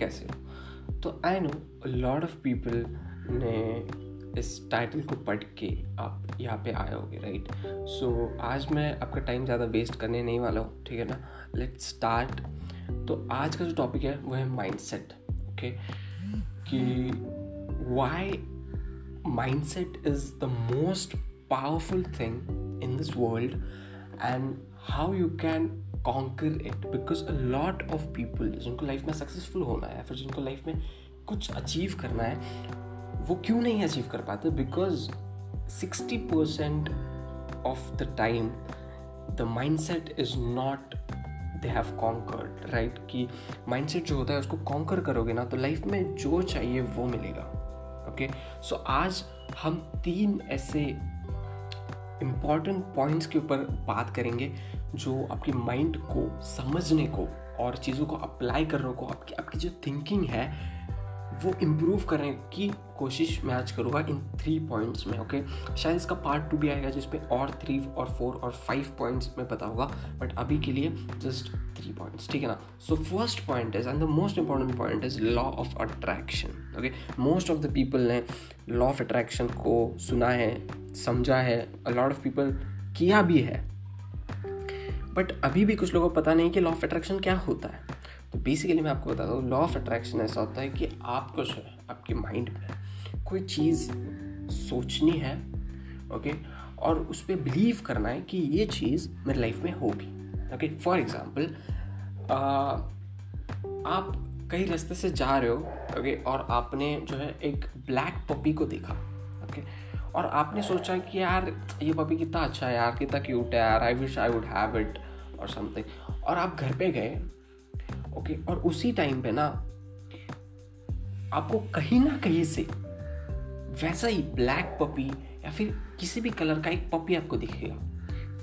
कैसे हो? तो I know lot of people ने इस टाइटल को पढ़ के आप यहाँ पे आए होगे राइट सो आज मैं आपका टाइम ज़्यादा वेस्ट करने नहीं वाला हूँ, ठीक है ना? लेट्स स्टार्ट तो आज का जो टॉपिक है, वो है माइंडसेट ओके कि why mindset is the most powerful thing in this world and how you can conquer it because a lot of people जिनको लाइफ में सक्सेसफुल होना है फिर जिनको लाइफ में कुछ अचीव करना है वो क्यों नहीं अचीव कर पाते because sixty percent of the time the mind set is not they have conquered right कि माइंड सेट जो होता है उसको कॉन्कर करोगे ना तो लाइफ में जो चाहिए वो मिलेगा ओके? सो so, आज हम तीन ऐसे इंपॉर्टेंट पॉइंट्स के ऊपर बात करेंगे जो आपके माइंड को समझने को और चीज़ों को अप्लाई करने को, आपकी आपकी जो थिंकिंग है, वो इम्प्रूव करने की कोशिश मैं आज करूँगा इन थ्री पॉइंट्स में ओके शायद इसका पार्ट टू भी आएगा जिसपे और थ्री और फोर और फाइव पॉइंट्स में बताऊँगा बट अभी के लिए जस्ट थ्री पॉइंट्स ठीक है ना? So first point is and the most important point is law of attraction okay most of the people ने लॉ ऑफ़ अट्रैक्शन को सुना है, समझा है लॉट ऑफ़ पीपल किया भी है बट अभी भी कुछ लोगों को पता नहीं कि लॉ ऑफ़ अट्रैक्शन क्या होता है। तो बेसिकली मैं आपको बताता हूँ लॉ ऑफ़ अट्रैक्शन ऐसा होता है कि आपको जो है, आपके माइंड में कोई चीज़ सोचनी है ओके और उस पर बिलीव करना है कि ये चीज़ मेरी लाइफ में होगी ओके फॉर एग्ज़ाम्पल आप कई रास्ते से जा रहे हो ओके और आपने जो है एक ब्लैक पपी को देखा ओके और आपने सोचा कि यार, ये पपी कितना अच्छा है यार, कितना क्यूट है यार I wish I would have it और समथिंग और आप घर पे गए ओके और उसी टाइम पे ना, आपको कहीं ना कहीं से वैसा ही ब्लैक पपी या फिर किसी भी कलर का एक पपी आपको दिखेगा।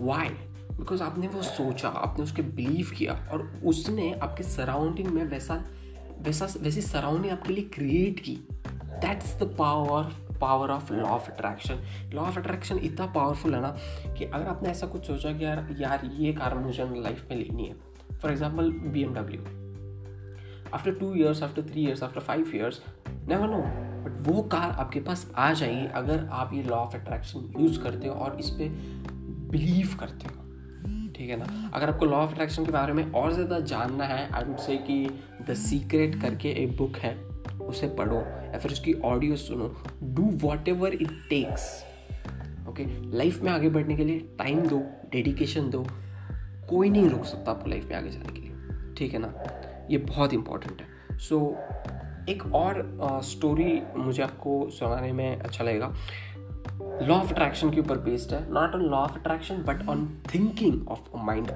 वाई बिकॉज़ आपने वो सोचा, आपने उसके बिलीव किया और उसने आपके सराउंडिंग में वैसा वैसा, वैसी सराउंडिंग आपके लिए क्रिएट की। That's the power power of law of attraction law of attraction इतना पावरफुल है ना कि अगर आपने ऐसा कुछ सोचा कि यार यार ये कार मुझे लाइफ में लेनी है। For example bmw after two years after three years after five years never know. But वो कार आपके पास आ जाएगी अगर आप ये लॉ ऑफ़ अट्रैक्शन यूज़ करते हो और इस पर बिलीव करते हो। ठीक है ना? अगर आपको लॉ ऑफ़ अट्रैक्शन के बारे में और ज़्यादा जानना है आई वुड से कि द सीक्रेट करके एक बुक है। उसे पढ़ो या फिर उसकी ऑडियो सुनो. Do whatever it takes okay life में आगे बढ़ने के लिए टाइम दो डेडिकेशन दो. कोई नहीं रोक सकता आपको लाइफ में आगे जाने के लिए. ठीक है ना? ये बहुत इंपॉर्टेंट है. सो so, एक और स्टोरी uh, मुझे आपको सुनाने में अच्छा लगेगा. लॉ ऑफ़ अट्रैक्शन के ऊपर बेस्ड है. Not on law of attraction but on thinking of mind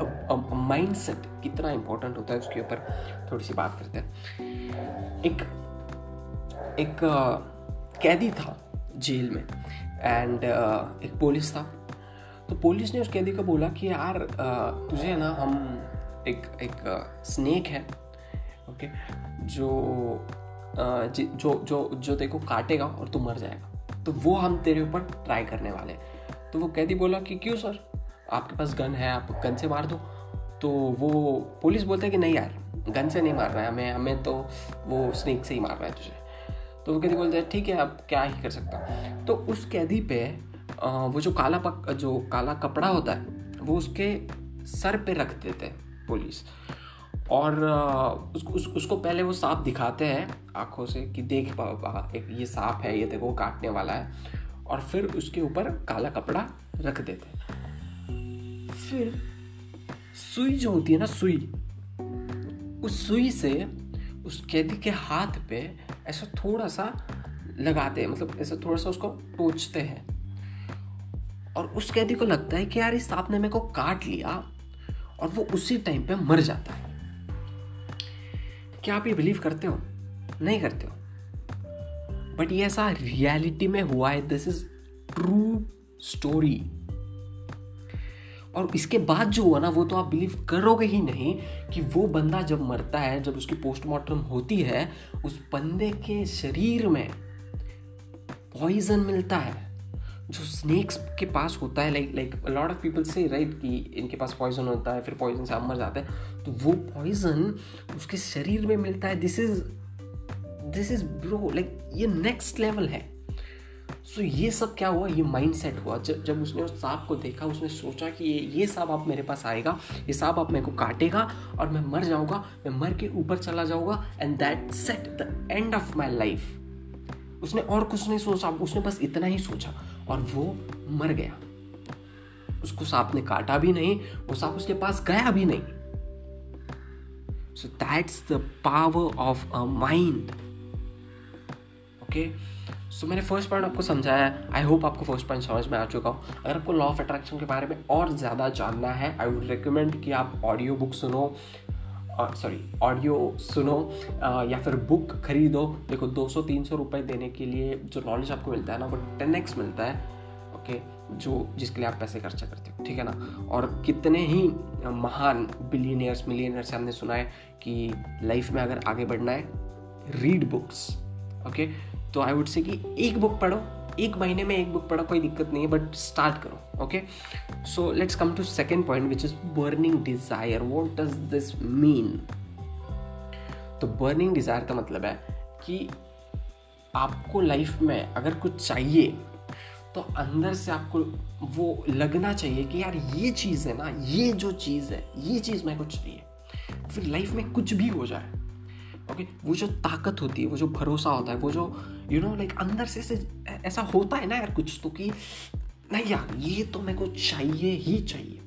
mind set कितना इंपॉर्टेंट होता है उसके ऊपर थोड़ी सी बात करते हैं. एक एक कैदी था जेल में एंड एक पुलिस था। तो पुलिस ने उस कैदी को बोला कि यार तुझे ना, हम एक एक स्नेक है ओके जो जो जो जो तेरे को काटेगा और तू मर जाएगा। तो वो हम तेरे ऊपर ट्राई करने वाले तो वो कैदी बोला कि क्यों सर आपके पास गन है, आप गन से मार दो। तो वो पुलिस बोलते हैं कि नहीं यार गन से नहीं मार रहा है, हमें हमें तो वो स्नेक से ही मार रहा है तुझे। तो वो कैदी बोलते हैं ठीक है अब क्या ही कर सकता? तो उस कैदी पे वो जो काला पक जो काला कपड़ा होता है वो उसके सर पे रख देते हैं पुलिस। और उसको उस, उसको पहले वो सांप दिखाते हैं आँखों से कि देख पापा एक ये सांप है ये देखो काटने वाला है। और फिर उसके ऊपर काला कपड़ा रख देते हैं। फिर सुई जो होती है ना सुई उस सुई से उस कैदी के हाथ पे ऐसा थोड़ा सा लगाते हैं मतलब ऐसा थोड़ा सा उसको टोचते हैं। और उस कैदी को लगता है कि यार इस सांप ने मेरे को काट लिया और वो उसी टाइम पे मर जाता है। क्या आप ये बिलीव करते हो? नहीं करते हो। बट ये ऐसा रियलिटी में हुआ है दिस इज़ ट्रू स्टोरी और इसके बाद जो हुआ ना, वो तो आप बिलीव करोगे ही नहीं कि वो बंदा जब मरता है, जब उसकी पोस्टमार्टम होती है, उस बंदे के शरीर में पॉइजन मिलता है। जो स्नेक्स के पास होता है like like lot of people से राइट कि इनके पास पॉइजन होता है, फिर पॉइजन से आप मर जाते हैं। तो वो पॉइजन उसके शरीर में मिलता है। This is this is bro like ये नेक्स्ट लेवल है। सो ये सब क्या हुआ? ये माइंड हुआ। जब जब उसने उस सांप को देखा, उसने सोचा कि ये ये सांप आप मेरे पास आएगा, ये सांप आप मेरे को काटेगा और मैं मर जाऊँगा, मैं मर के ऊपर चला जाऊँगा and that set the end of my life उसने और कुछ नहीं सोचा, उसने बस इतना ही सोचा और वो मर गया। उसको सांप ने काटा भी नहीं, वो सांप उसके पास गया भी नहीं। So that's the power of a mind okay so मैंने फ़र्स्ट पॉइंट आपको समझाया है। आई होप आपको फ़र्स्ट पॉइंट समझ में आ चुका हो। अगर आपको लॉ ऑफ़ अट्रैक्शन के बारे में और ज़्यादा जानना है आई वुड रिकमेंड कि आप ऑडियो बुक सुनो सॉरी ऑडियो सुनो uh, या फिर बुक खरीदो। देखो 200-300 रुपए देने के लिए जो नॉलेज आपको मिलता है ना वो टेन एक्स मिलता है ओके okay? जो जिसके लिए आप पैसे खर्चा करते हो ठीक है ना? और कितने ही महान बिलीनियर्स मिलीनियर्स से हमने सुना है कि लाइफ में अगर आगे बढ़ना है रीड बुक्स ओके तो आई वुड से कि एक बुक पढ़ो, एक महीने में एक बुक पढ़ो, कोई दिक्कत नहीं है बट स्टार्ट करो okay so let's come to second point which is burning desire what does this mean तो बर्निंग डिज़ायर का मतलब है कि आपको लाइफ में अगर कुछ चाहिए तो अंदर से आपको वो लगना चाहिए कि यार ये चीज़ है ना, ये जो चीज़ है, ये चीज़ मेरे को चाहिए फिर लाइफ में कुछ भी हो जाए ओके वो जो ताकत होती है वो जो भरोसा होता है वो जो यू नो लाइक अंदर से, से ऐसा होता है ना यार कुछ तो कि नहीं यार ये तो मेरे को चाहिए ही चाहिए।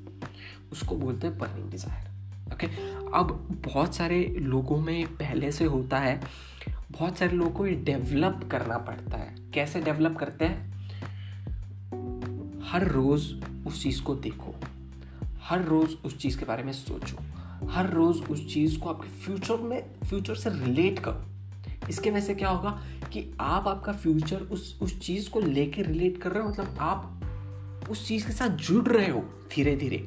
उसको बोलते हैं बर्निंग डिज़ायर ओके अब बहुत सारे लोगों में पहले से होता है बहुत सारे लोगों को ये डेवलप करना पड़ता है। कैसे डेवलप करते हैं? हर रोज़ उस चीज़ को देखो। हर रोज़ उस चीज़ के बारे में सोचो। हर रोज़ उस चीज़ को आपके फ्यूचर में, फ्यूचर से रिलेट करो। इसके वजह से क्या होगा कि आप आपका फ्यूचर उस उस चीज़ को लेके रिलेट कर रहे हो मतलब आप उस चीज़ के साथ जुड़ रहे हो धीरे धीरे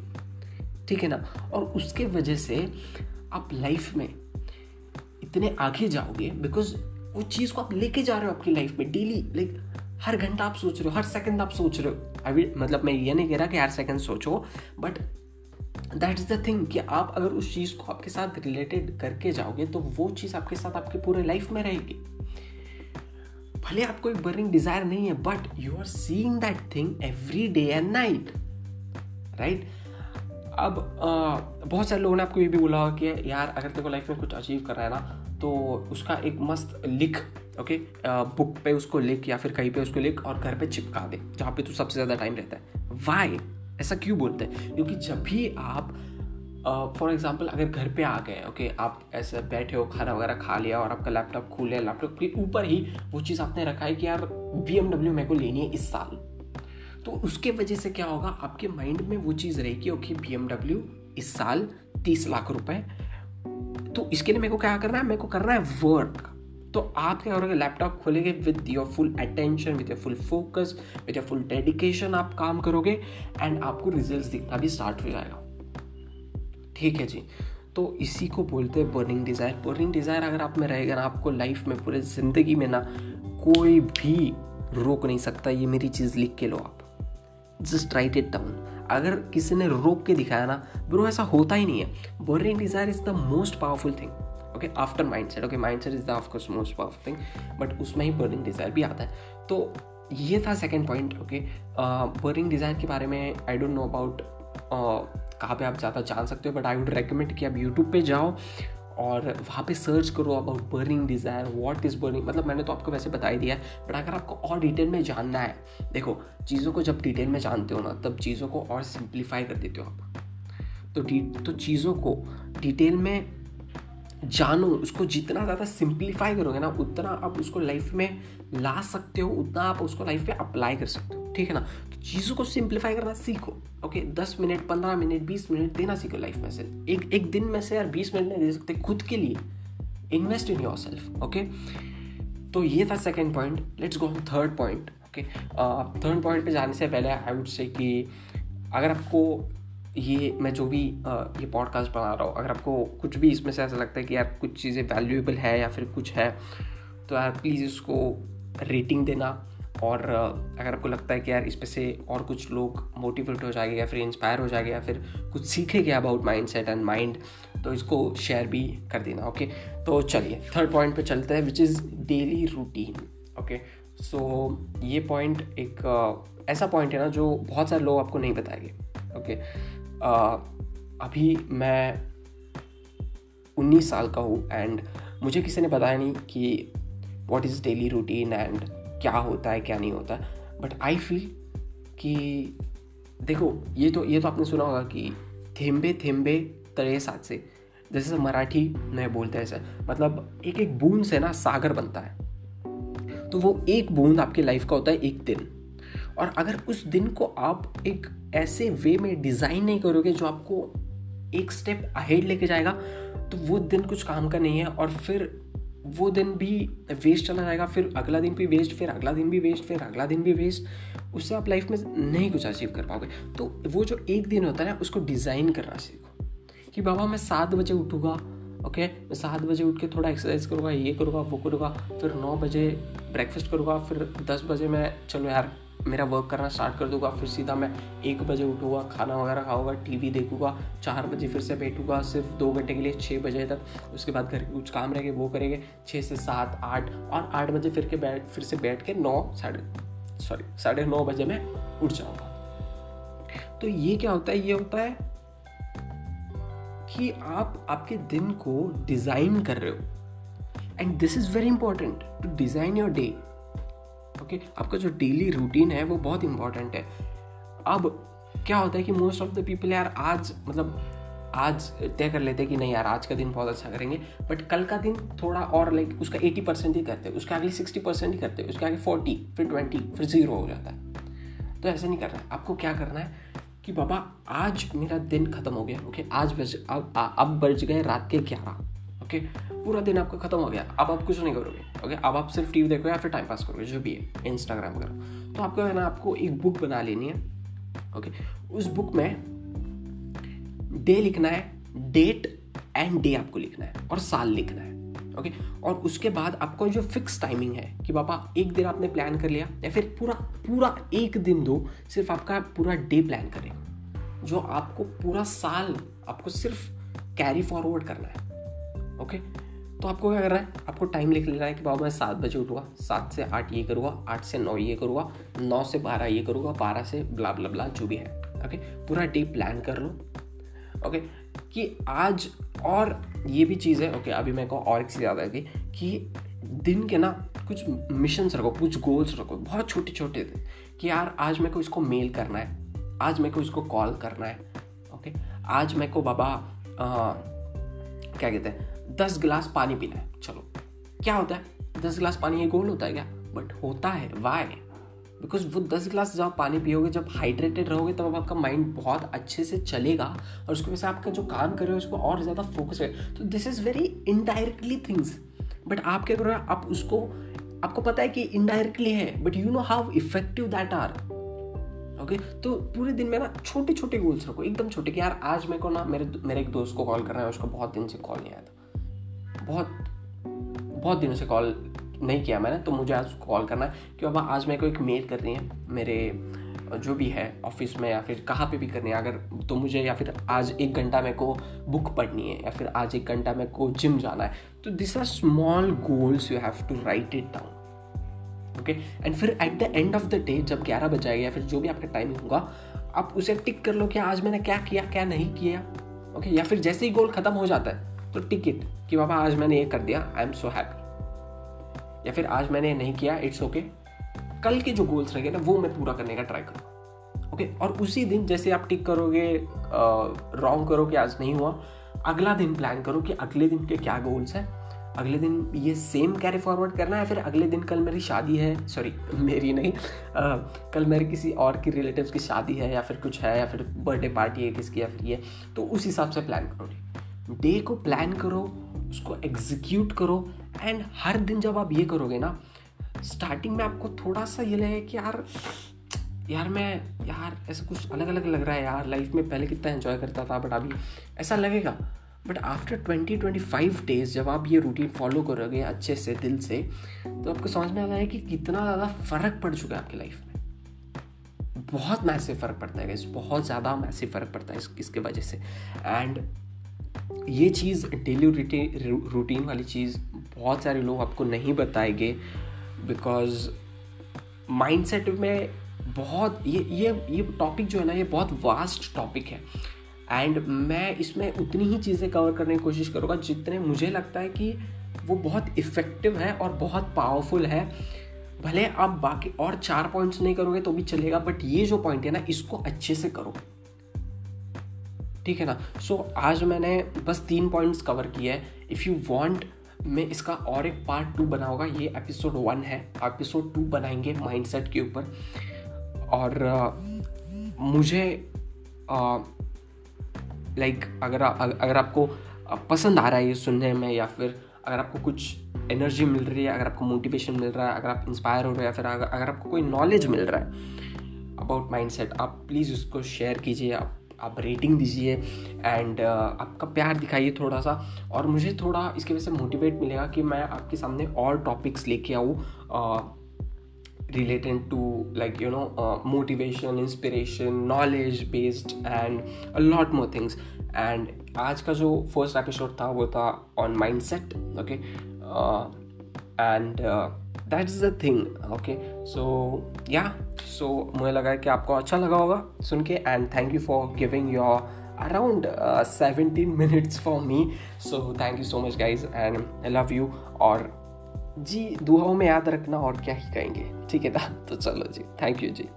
ठीक है ना? और उसके वजह से आप लाइफ में इतने आगे जाओगे बिकॉज़ वो चीज़ को आप लेके जा रहे हो आपकी लाइफ में डेली। लाइक हर घंटा आप सोच रहे हो, हर सेकंड आप सोच रहे हो। अभी मतलब मैं ये नहीं कह रहा कि हर सेकंड सोचो but that is the thing कि आप अगर उस चीज़ को आपके साथ रिलेटेड करके जाओगे तो वो चीज़ आपके साथ आपके पूरे लाइफ में रहेगी। भले आपको एक बर्निंग डिज़ायर नहीं है but you are seeing that thing every day and night right अब आ, बहुत सारे लोगों ने आपको ये भी बोला होगा कि यार अगर तेरे को लाइफ में कुछ अचीव कर रहा है ना तो उसका एक मस्त लिख ओके बुक पे उसको लिख या फिर कहीं पे उसको लिख और घर पे चिपका दे जहाँ पे तू सबसे ज़्यादा टाइम रहता है। वाई ऐसा क्यों बोलते हैं? क्योंकि जब भी आप फॉर uh, एग्ज़ाम्पल अगर घर पे आ गए ओके okay, आप ऐसे बैठे हो खाना वगैरह खा लिया और आपका लैपटॉप खुले लैपटॉप के ऊपर ही वो चीज़ आपने रखा है कि यार बी एमडब्ल्यू मेरे को लेनी है इस साल। तो उसके वजह से क्या होगा आपके माइंड में वो चीज़ रहेगी ओके बी एमडब्ल्यू इस साल तीस लाख रुपए। तो इसके लिए मेरे को क्या करना है? मेरे को करना है वर्क तो आप क्या करोगे लैपटॉप खोलेंगे with your full attention with your full focus with your full dedication आप काम करोगे एंड आपको रिज़ल्ट दिखना भी स्टार्ट हो जाएगा। ठीक है जी। तो इसी को बोलते हैं बर्निंग डिज़ायर बर्निंग डिज़ायर अगर आप में रहेगा ना, आपको लाइफ में, पूरे ज़िंदगी में ना कोई भी रोक नहीं सकता, ये मेरी चीज़ लिख के लो आप। जस्ट राइट इट डाउन अगर किसी ने रोक के दिखाया ना ब्रो ऐसा होता ही नहीं है। Burning desire is the most powerful thing okay after mind set okay mind set is the of course most powerful thing but उसमें ही बर्निंग डिज़ायर भी आता है। तो ये था second point okay burning desire के बारे में आई डोंट नो अबाउट कहाँ पे आप ज़्यादा जान सकते हो बट आई वुड रिकमेंड कि आप यूट्यूब पे जाओ और वहाँ पे सर्च करो about burning desire what is burning मतलब मैंने तो आपको वैसे बता ही दिया है बट अगर आपको और डिटेल में जानना है, देखो, चीज़ों को जब डिटेल में जानते हो ना, तब चीज़ों को और सिंप्लीफाई कर देते हो आप। तो तो चीज़ों को डिटेल में जानो, उसको जितना ज़्यादा सिंप्लीफाई करोगे ना, उतना आप उसको लाइफ में ला सकते हो, उतना आप उसको लाइफ में अप्लाई कर सकते हो, ठीक है ना? तो चीज़ों को सिंप्लीफाई करना सीखो ओके दस मिनट, पंद्रह मिनट, बीस मिनट देना सीखो लाइफ में से। एक एक दिन में से यार बीस मिनट नहीं दे सकते, खुद के लिए। Invest in yourself okay तो ये था second point let's go third point okay third point पे जाने से पहले आई वुड से कि अगर आपको ये मैं जो भी ये पॉडकास्ट बना रहा हूँ, अगर आपको कुछ भी इसमें से ऐसा लगता है कि यार कुछ चीज़ें वैल्यूएबल है या फिर कुछ है तो यार प्लीज़ इसको रेटिंग देना और अगर आपको लगता है कि यार इस पे से और कुछ लोग मोटिवेट हो जाएँगे या फिर इंस्पायर हो जाएँगे या फिर कुछ सीखेंगे about mind set and mind तो इसको शेयर भी कर देना ओके तो चलिए थर्ड पॉइंट पे चलते हैं which is daily routine okay so ये पॉइंट एक ऐसा पॉइंट है ना जो बहुत सारे लोग आपको नहीं बताएँगे ओके अभी मैं उन्नीस साल का हूँ एंड मुझे किसी ने बताया नहीं कि what is daily routine and क्या होता है, क्या नहीं होता बट आई फील कि देखो, ये तो ये तो आपने सुना होगा कि थेम्बे थेम्बे, तरे साथ से। जैसे मराठी में बोलते हैं ऐसे मतलब एक एक बूंद से ना सागर बनता है। तो वो एक बूंद आपके लाइफ का होता है एक दिन। और अगर उस दिन को आप एक ऐसे वे में डिज़ाइन नहीं करोगे जो आपको एक स्टेप अहेड लेके जाएगा तो वो दिन कुछ काम का नहीं है और फिर वो दिन भी वेस्ट चला जाएगा, फिर अगला दिन भी वेस्ट फिर अगला दिन भी वेस्ट फिर अगला दिन भी वेस्ट उससे आप लाइफ में नहीं कुछ अचीव कर पाओगे। तो वो जो एक दिन होता है ना, उसको डिज़ाइन करना सीखो कि बाबा मैं सात बजे उठूँगा ओके मैं सात बजे उठ के थोड़ा एक्सरसाइज करूँगा, ये करूँगा, वो करूँगा, फिर नौ बजे ब्रेकफास्ट करूँगा, फिर दस बजे मैं, चलो यार मेरा वर्क करना स्टार्ट कर दूँगा, फिर सीधा मैं एक बजे उठूँगा, खाना वगैरह खाऊँगा टीवी देखूँगा, चार बजे फिर से बैठूँगा, सिर्फ़ दो घंटे के लिए छः बजे तक। उसके बाद घर के कुछ काम रहेंगे, वो करेंगे छः से सात, आठ, और आठ बजे फिर के बैठ, फिर से बैठ के नौ, साढ़े सॉरी साढ़े नौ बजे मैं उठ जाऊँगा। तो ये क्या होता है? ये होता है कि आप आपके दिन को डिज़ाइन कर रहे हो। And this is very important to design your day okay आपका जो डेली रूटीन है, वो बहुत इंपॉर्टेंट है। अब क्या होता है कि मोस्ट ऑफ़ द पीपल यार आज मतलब आज तय कर लेते हैं कि नहीं यार, आज का दिन बहुत अच्छा करेंगे बट कल का दिन थोड़ा और लाइक उसका एटी परसेंट ही करते हैं, उसके आगे सिक्सटी परसेंट ही करते हैं, उसके आगे फोर्टी फिर ट्वेंटी फिर ज़ीरो हो जाता है। तो ऐसा नहीं करना है आपको क्या करना है कि बाबा, आज मेरा दिन खत्म हो गया ओके आज बज, अब अब बज गए रात के ग्यारह ओके पूरा दिन आपका खत्म हो गया। अब आप कुछ नहीं करोगे ओके अब आप सिर्फ़ टीवी देखो या फिर टाइम पास करोगे, जो भी है इंस्टाग्राम वगैरह। तो आपको है ना, आपको एक बुक बना लेनी है ओके उस बुक में डे लिखना है डेट एंड डे आपको लिखना है और साल लिखना है ओके और उसके बाद आपको जो फिक्स टाइमिंग है कि पापा एक दिन आपने प्लान कर लिया या फिर पूरा पूरा एक दिन दो, सिर्फ़ आपका पूरा डे प्लान करें जो आपको पूरा साल आपको सिर्फ़ कैरी फॉरवर्ड करना है ओके तो आपको क्या करना है? आपको टाइम लिख लेना है कि बाबा मैं सात बजे उठूँगा। सात से आठ ये करूँगा आठ से नौ ये करूँगा नौ से बारह ये करूँगा बारह से ब्ला ब्ला ब्ला जो भी है। ओके पूरा डे प्लान कर लो। ओके कि आज और ये भी चीज़ है। ओके अभी मेरे को और एक चीज़ याद आ गई कि दिन के ना कुछ मिशंस रखो कुछ गोल्स रखो। बहुत छोटे छोटे थे कि यार आज मेरे को इसको मेल करना है। आज मेरे को इसको कॉल करना है। ओके आज मेरे को बाबा आ, क्या कहते हैं? दस गिलास पानी पीना है। चलो, क्या होता है? दस गिलास पानी ये गोल होता है क्या? बट होता है। वाई बिकॉज़ वो दस गिलास जब पानी पियोगे, जब हाइड्रेटेड रहोगे, तब आपका माइंड बहुत अच्छे से चलेगा और उसकी वजह से आपका जो काम कर रहे हो, उसको और ज़्यादा फोकस है तो this is very indirectly things but आप क्या करो आप उसको, आपको पता है कि इनडायरेक्टली है but you know how effective that are okay तो पूरे दिन में ना छोटे छोटे गोल्स रखो। एकदम छोटे कि यार, आज मेरे को ना, मेरे मेरे एक दोस्त को कॉल करना है, उसको बहुत दिन से कॉल नहीं आया था। बहुत बहुत दिनों से कॉल नहीं किया मैंने तो मुझे आज कॉल करना है कि बाबा आज मेरे को एक मेल करनी है, मेरे जो भी है ऑफ़िस में या फिर कहाँ पे भी करनी है, अगर तो मुझे या फिर आज एक घंटा मेरे को बुक पढ़नी है, या फिर आज एक घंटा मेरे को जिम जाना है तो this are small goals you have to write it down okay and फिर at the end of the day जब ग्यारह बज जाएगा या फिर जो भी आपका टाइमिंग होगा, आप उसे टिक कर लो कि आज मैंने क्या किया, क्या नहीं किया ओके okay? या फिर जैसे ही गोल खत्म हो जाता है तो टिकट कि बाबा आज मैंने ये कर दिया आई एम सो हैप्पी या फिर आज मैंने नहीं किया इट्स ओके okay. कल के जो गोल्स रहेंगे ना वो मैं पूरा करने का ट्राई करूँगा ओके okay? और उसी दिन जैसे आप टिक करोगे रॉन्ग करो कि आज नहीं हुआ अगला दिन प्लान करो कि अगले दिन के क्या गोल्स हैं अगले दिन ये सेम कैरी फॉरवर्ड करना है फिर अगले दिन कल मेरी शादी है सॉरी मेरी नहीं आ, कल मेरे किसी और की रिलेटिव्स की शादी है या फिर कुछ है या फिर बर्थडे पार्टी है किसकी या फिर ये तो उस हिसाब से प्लान करो डे को प्लान करो उसको एग्जीक्यूट करो एंड हर दिन जब आप ये करोगे ना स्टार्टिंग में आपको थोड़ा सा ये लगे कि यार यार मैं यार ऐसा कुछ अलग अलग लग रहा है यार लाइफ में पहले कितना एंजॉय करता था बट अभी ऐसा लगेगा। But after twenty twenty five days जब आप ये रूटीन फॉलो करोगे अच्छे से दिल से तो आपको समझ में आता है कि कितना ज़्यादा फ़र्क पड़ चुका है आपकी लाइफ में। बहुत मैसिव फ़र्क पड़ता है इस बहुत ज़्यादा मैसिव फ़र्क पड़ता है इस, इसके वजह से। एंड ये चीज़ डेली रूटीन रूटीन वाली चीज़ बहुत सारे लोग आपको नहीं बताएँगे बिकॉज़ माइंडसेट में बहुत, ये ये ये टॉपिक जो है ना, ये बहुत वास्ट टॉपिक है। एंड मैं इसमें उतनी ही चीज़ें कवर करने की कोशिश करूँगा जितने मुझे लगता है कि वो बहुत इफ़ेक्टिव है और बहुत पावरफुल है। भले आप बाकी और चार पॉइंट्स नहीं करोगे तो भी चलेगा बट ये जो पॉइंट है ना, इसको अच्छे से करो। ठीक है ना? सो so, आज मैंने बस तीन पॉइंट्स कवर किए हैं। इफ़ यू वांट मैं इसका और एक पार्ट टू बनाऊँगा ये एपिसोड वन है। एपिसोड टू बनाएँगे माइंडसेट के ऊपर। और आ, मुझे लाइक अगर आ, अगर आपको पसंद आ रहा है ये सुनने में या फिर अगर आपको कुछ एनर्जी मिल रही है अगर आपको मोटिवेशन मिल रहा है अगर आप इंस्पायर हो रहे हैं या फिर अगर, अगर आपको कोई नॉलेज मिल रहा है अबाउट माइंडसेट आप प्लीज़ उसको शेयर कीजिए। आप आप रेटिंग दीजिए एंड uh, आपका प्यार दिखाइए थोड़ा सा और मुझे थोड़ा इसकी वजह से मोटिवेट मिलेगा कि मैं आपके सामने और टॉपिक्स लेके आऊँ related to like you know motivation inspiration knowledge based and a lot more things and आज का जो फ़र्स्ट एपिसोड था वो था on mind set okay and that is a thing okay so या सो मुझे लगा कि आपको अच्छा लगा होगा सुन के and thank you for giving your around seventeen minutes for me so thank you so much guys and I love you और जी, दुआओं में याद रखना और क्या ही कहेंगे, ठीक है ना? तो चलो जी थैंक यू जी।